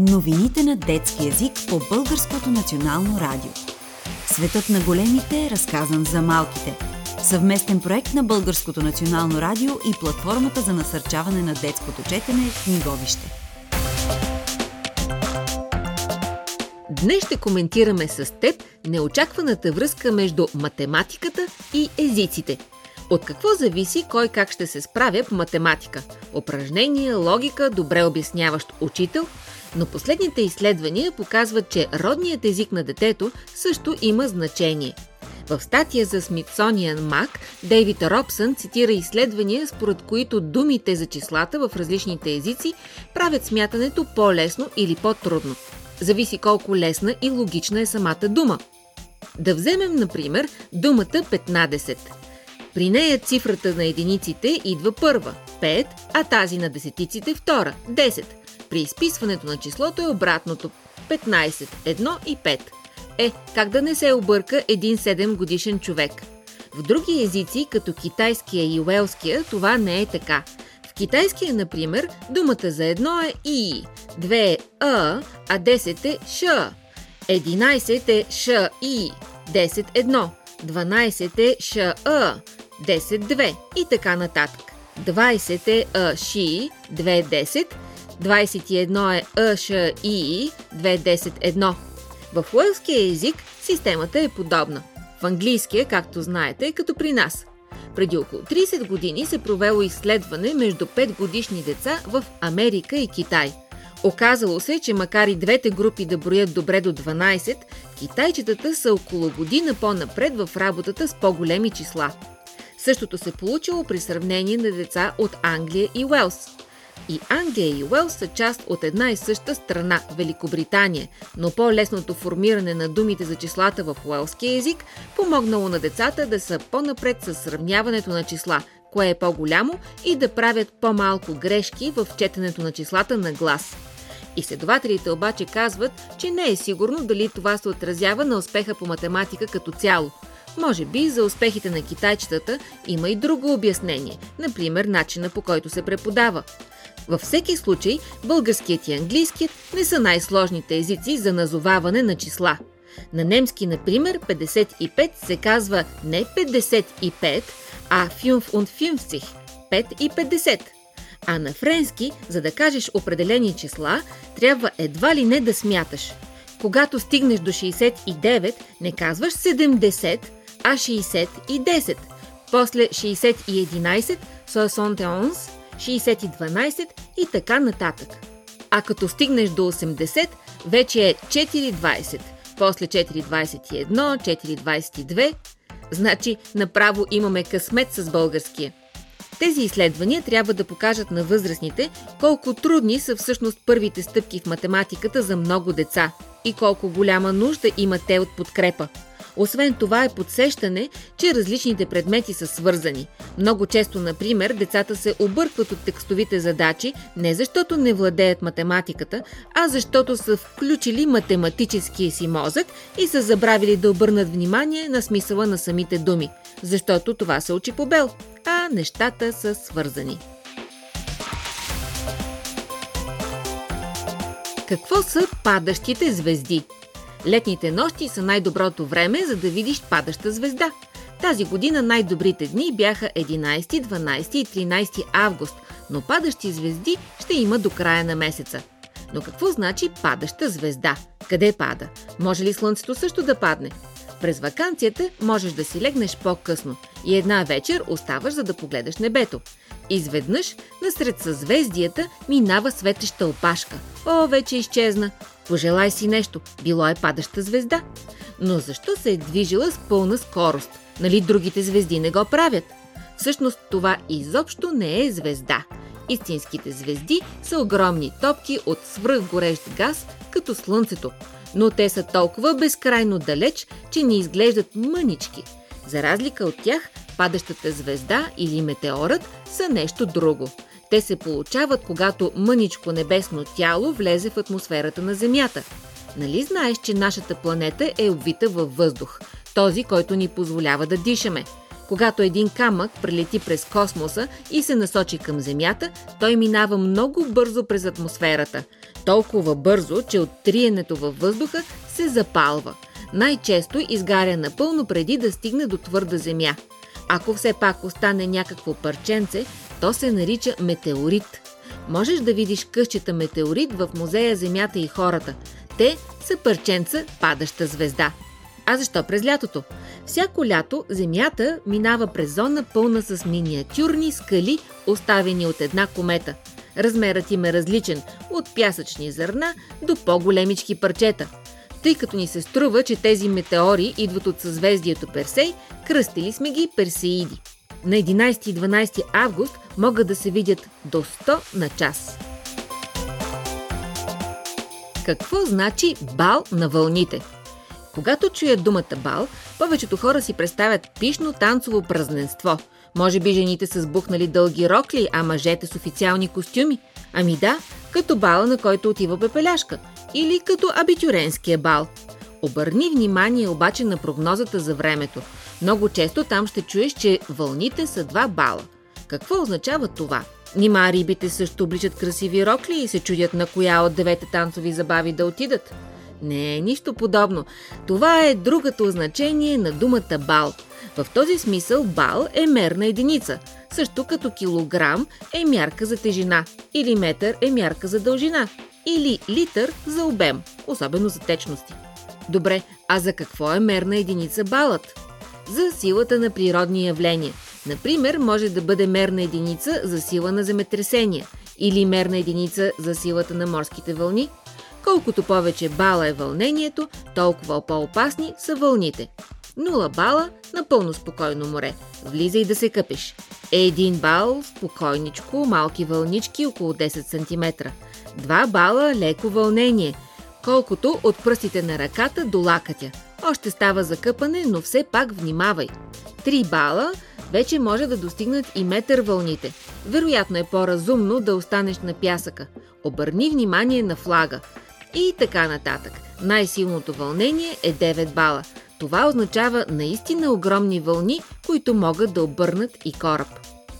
Новините на детски язик по Българското национално радио. Светът на големите е разказан за малките. Съвместен проект на Българското национално радио и платформата за насърчаване на детското четене в книговище. Днес ще коментираме с теб неочакваната връзка между математиката и езиците. От какво зависи кой как ще се справя по математика? Упражнения, логика, добре обясняващ учител – но последните изследвания показват, че родният език на детето също има значение. В статия за Смитсониан Мак Дейвид Робсън цитира изследвания, според които думите за числата в различните езици правят смятането по-лесно или по-трудно. Зависи колко лесна и логична е самата дума. Да вземем, например, думата 15. При нея цифрата на единиците идва първа – 5, а тази на десетиците – втора – 10. При изписването на числото е обратното 15, 1 и 5. Е, как да не се обърка един 7 годишен човек? В други езици, като китайския и уелския, това не е така. В китайския, например, думата за едно е и, две е а, а 10 е ш. 11 е ш и, 10 едно, 12 е ш а, 10 2 и така нататък. 20 е а ши, 2 10, 21 е ъ-ш-и, 2-10-1. В уелския език системата е подобна. В английския, както знаете, е като при нас. Преди около 30 години се провело изследване между 5 годишни деца в Америка и Китай. Оказало се, че макар и двете групи да броят добре до 12, китайчетата са около година по-напред в работата с по-големи числа. Същото се получило при сравнение на деца от Англия и Уелс – и Англия и Уелс са част от една и съща страна – Великобритания, но по-лесното формиране на думите за числата в уелския език помогнало на децата да са по-напред с сравняването на числа, кое е по-голямо и да правят по-малко грешки в четенето на числата на глас. Изследователите обаче казват, че не е сигурно дали това се отразява на успеха по математика като цяло. Може би за успехите на китайчетата има и друго обяснение, например начина по който се преподава. Във всеки случай, българският и английският не са най-сложните езици за назоваване на числа. На немски, например, 55 се казва не 55, а 5 und 50, 5 и 50. А на френски, за да кажеш определени числа, трябва едва ли не да смяташ. Когато стигнеш до 69, не казваш 70, а 60 и 10. После 60 и 11, 71, 60 и 12 и така нататък. А като стигнеш до 80, вече е 4,20, после 4,21, 4,22. Значи направо имаме късмет с българския. Тези изследвания трябва да покажат на възрастните колко трудни са всъщност първите стъпки в математиката за много деца и колко голяма нужда имат те от подкрепа – освен това е подсещане, че различните предмети са свързани. Много често, например, децата се объркват от текстовите задачи не защото не владеят математиката, а защото са включили математическия си мозък и са забравили да обърнат внимание на смисъла на самите думи. Защото това се учи по бел, а нещата са свързани. Какво са падащите звезди? Летните нощи са най-доброто време, за да видиш падаща звезда. Тази година най-добрите дни бяха 11, 12 и 13 август, но падащи звезди ще има до края на месеца. Но какво значи падаща звезда? Къде пада? Може ли Слънцето също да падне? През вакансията можеш да си легнеш по-късно и една вечер оставаш за да погледаш небето. Изведнъж, насред съзвездията, минава светеща опашка. О, вече изчезна. Пожелай си нещо, било е падаща звезда. Но защо се е движила с пълна скорост? Нали другите звезди не го правят? Всъщност това изобщо не е звезда. Истинските звезди са огромни топки от свръхгорещ газ, като Слънцето, но те са толкова безкрайно далеч, че ни изглеждат мънички. За разлика от тях, падащата звезда или метеорът са нещо друго – те се получават, когато мъничко небесно тяло влезе в атмосферата на Земята. Нали знаеш, че нашата планета е обвита във въздух, този, който ни позволява да дишаме? Когато един камък прелети през космоса и се насочи към Земята, той минава много бързо през атмосферата. толкова бързо, че от триенето във въздуха се запалва. Най-често изгаря напълно преди да стигне до твърда земя. Ако все пак остане някакво парченце, то се нарича метеорит. Можеш да видиш къщета метеорит в музея Земята и хората. Те са парченца падаща звезда. А защо през лятото? Всяко лято Земята минава през зона пълна с миниатюрни скали, оставени от една комета. Размерът им е различен от пясъчни зърна до по-големички парчета. Тъй като ни се струва, че тези метеори идват от съзвездието Персей, кръстили сме ги Персеиди. На 11 и 12 август могат да се видят до 100 на час. Какво значи бал на вълните? Когато чуят думата бал, повечето хора си представят пишно танцово празненство. Може би жените са сбухнали дълги рокли, а мъжете с официални костюми. Ами да, като бала, на който отива пепеляшка. Или като абитюренския бал. Обърни внимание обаче на прогнозата за времето. Много често там ще чуеш, че вълните са два бала. Какво означава това? Нима рибите също обличат красиви рокли и се чудят на коя от девете танцови забави да отидат? Не, нищо подобно. Това е другото значение на думата бал. В този смисъл бал е мерна единица, също като килограм е мярка за тежина, или метър е мярка за дължина, или литър за обем, особено за течности. Добре, а за какво е мерна единица балът? За силата на природни явления. Например, може да бъде мерна единица за сила на земетресения или мерна единица за силата на морските вълни – Колкото повече бала е вълнението, толкова по-опасни са вълните. Нула бала – напълно спокойно море. Влиза и да се къпеш. Един бал – спокойничко, малки вълнички около 10 см. Два бала – леко вълнение, колкото от пръстите на ръката до лакътя. Още става за къпане, но все пак внимавай. Три бала вече може да достигнат и метър вълните. Вероятно е по-разумно да останеш на пясъка. Обърни внимание на флага – и така нататък. Най-силното вълнение е 9 бала. Това означава наистина огромни вълни, които могат да обърнат и кораб.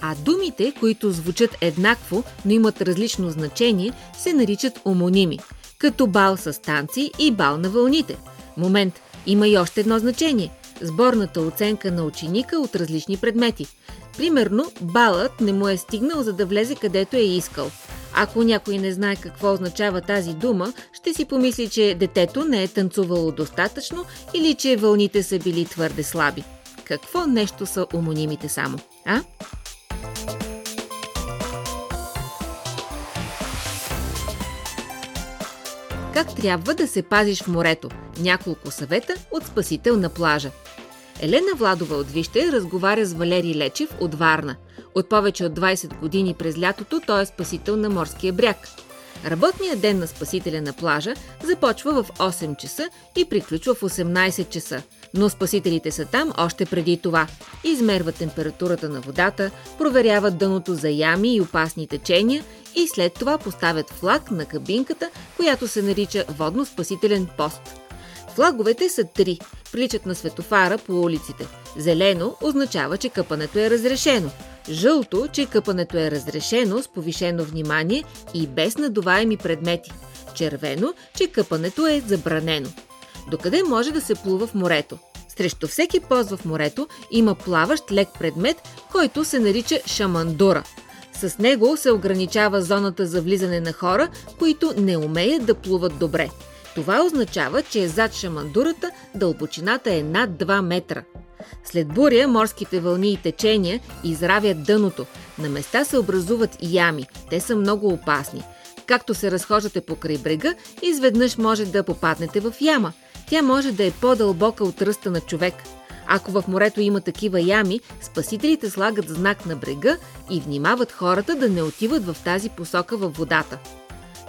А думите, които звучат еднакво, но имат различно значение, се наричат омоними, като бал с станции и бал на вълните. Момент, има и още едно значение – сборната оценка на ученика от различни предмети. Примерно, балът не му е стигнал за да влезе където е искал – ако някой не знае какво означава тази дума, ще си помисли, че детето не е танцувало достатъчно или че вълните са били твърде слаби. Какво нещо са умонимите само, а? Как трябва да се пазиш в морето? Няколко съвета от спасител на плажа. Елена Владова от Вище разговаря с Валери Лечев от Варна – от повече от 20 години през лятото той е спасител на морския бряг. Работният ден на спасителя на плажа започва в 8 часа и приключва в 18 часа, но спасителите са там още преди това. Измерват температурата на водата, проверяват дъното за ями и опасни течения и след това поставят флаг на кабинката, която се нарича водно-спасителен пост. Флаговете са три, приличат на светофара по улиците. Зелено означава, че къпането е разрешено – Жълто, че къпането е разрешено с повишено внимание и без надуваеми предмети. Червено, че къпането е забранено. Докъде може да се плува в морето? Срещу всеки пост в морето има плаващ лек предмет, който се нарича шамандура. С него се ограничава зоната за влизане на хора, които не умеят да плуват добре. Това означава, че зад шамандурата дълбочината е над 2 метра – след буря морските вълни и течения изравят дъното. На места се образуват ями. Те са много опасни. Както се разхождате покрай брега, изведнъж може да попаднете в яма. Тя може да е по-дълбока от ръста на човек. Ако в морето има такива ями, спасителите слагат знак на брега и внимават хората да не отиват в тази посока във водата.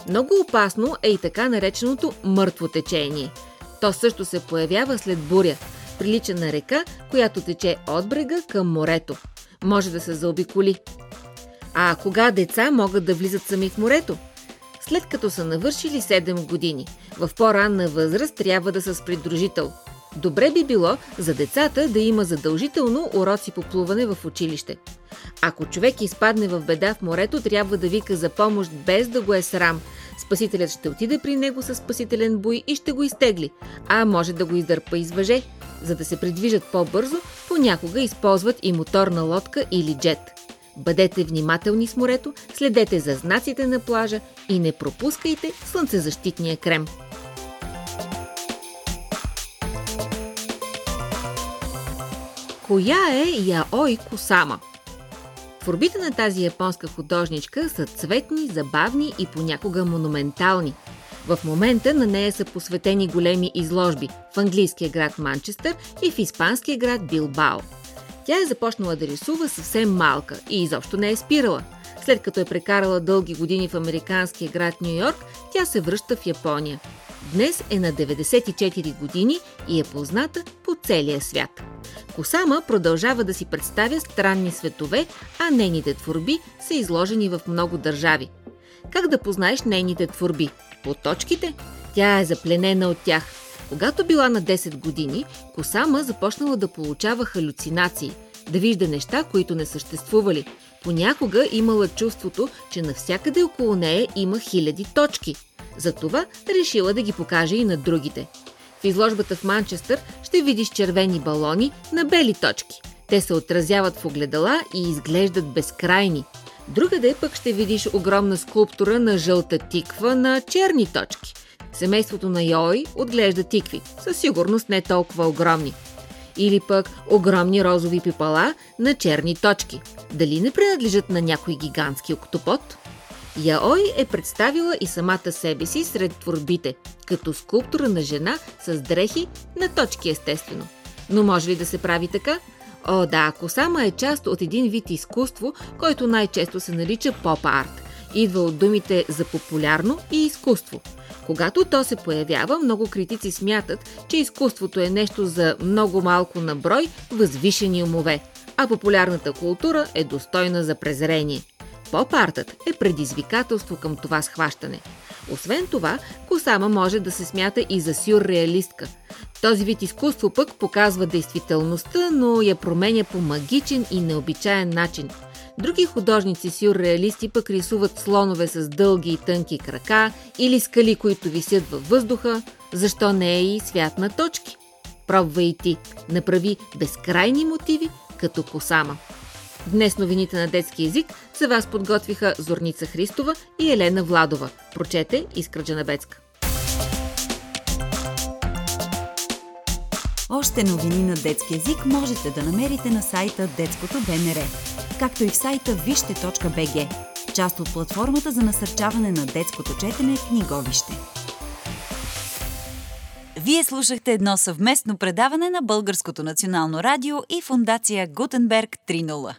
Много опасно е и така нареченото мъртво течение. То също се появява след буря – прилича на река, която тече от брега към морето. Може да се заобиколи. А кога деца могат да влизат сами в морето? След като са навършили 7 години. В по-ранна възраст трябва да са с придружител. Добре би било за децата да има задължително уроци по плуване в училище. Ако човек изпадне в беда в морето, трябва да вика за помощ без да го е срам. Спасителят ще отиде при него със спасителен бой и ще го изтегли, а може да го издърпа из въже. За да се придвижат по-бързо, понякога използват и моторна лодка или джет. Бъдете внимателни с морето, следете за знаците на плажа и не пропускайте слънцезащитния крем. Коя е Яой Косама? Творбите на тази японска художничка са цветни, забавни и понякога монументални. В момента на нея са посветени големи изложби в английския град Манчестър и в испанския град Билбао. Тя е започнала да рисува съвсем малка и изобщо не е спирала. След като е прекарала дълги години в американския град Нью Йорк, тя се връща в Япония. Днес е на 94 години и е позната по целия свят. Косама продължава да си представя странни светове, а нейните творби са изложени в много държави. Как да познаеш нейните творби? По точките? Тя е запленена от тях. Когато била на 10 години, Косама започнала да получава халюцинации, да вижда неща, които не съществували. Понякога имала чувството, че навсякъде около нея има хиляди точки. Затова решила да ги покаже и на другите – в изложбата в Манчестър ще видиш червени балони на бели точки. Те се отразяват в огледала и изглеждат безкрайни. Другаде пък ще видиш огромна скулптура на жълта тиква на черни точки. Семейството на Йой отглежда тикви, със сигурност не толкова огромни. Или пък огромни розови пипала на черни точки. Дали не принадлежат на някой гигантски октопод? Яой е представила и самата себе си сред творбите, като скулптура на жена с дрехи на точки естествено. Но може ли да се прави така? О, да, косама е част от един вид изкуство, който най-често се нарича поп-арт. Идва от думите за популярно и изкуство. Когато то се появява, много критици смятат, че изкуството е нещо за много малко на брой възвишени умове, а популярната култура е достойна за презрение. Поп-артът е предизвикателство към това схващане. Освен това, Косама може да се смята и за сюрреалистка. Този вид изкуство пък показва действителността, но я променя по магичен и необичаен начин. Други художници сюрреалисти пък рисуват слонове с дълги и тънки крака или скали, които висят във въздуха. Защо не е и свят на точки? Пробвай и ти. Направи безкрайни мотиви като Косама. Днес новините на детски язик за вас подготвиха Зорница Христова и Елена Владова. Прочете Искра Джанабецка. Още новини на детски язик можете да намерите на сайта Детското БНР, както и в сайта вижте.бг, част от платформата за насърчаване на детското четене Книговище. Вие слушахте едно съвместно предаване на Българското национално радио и фундация Гутенберг 3.0.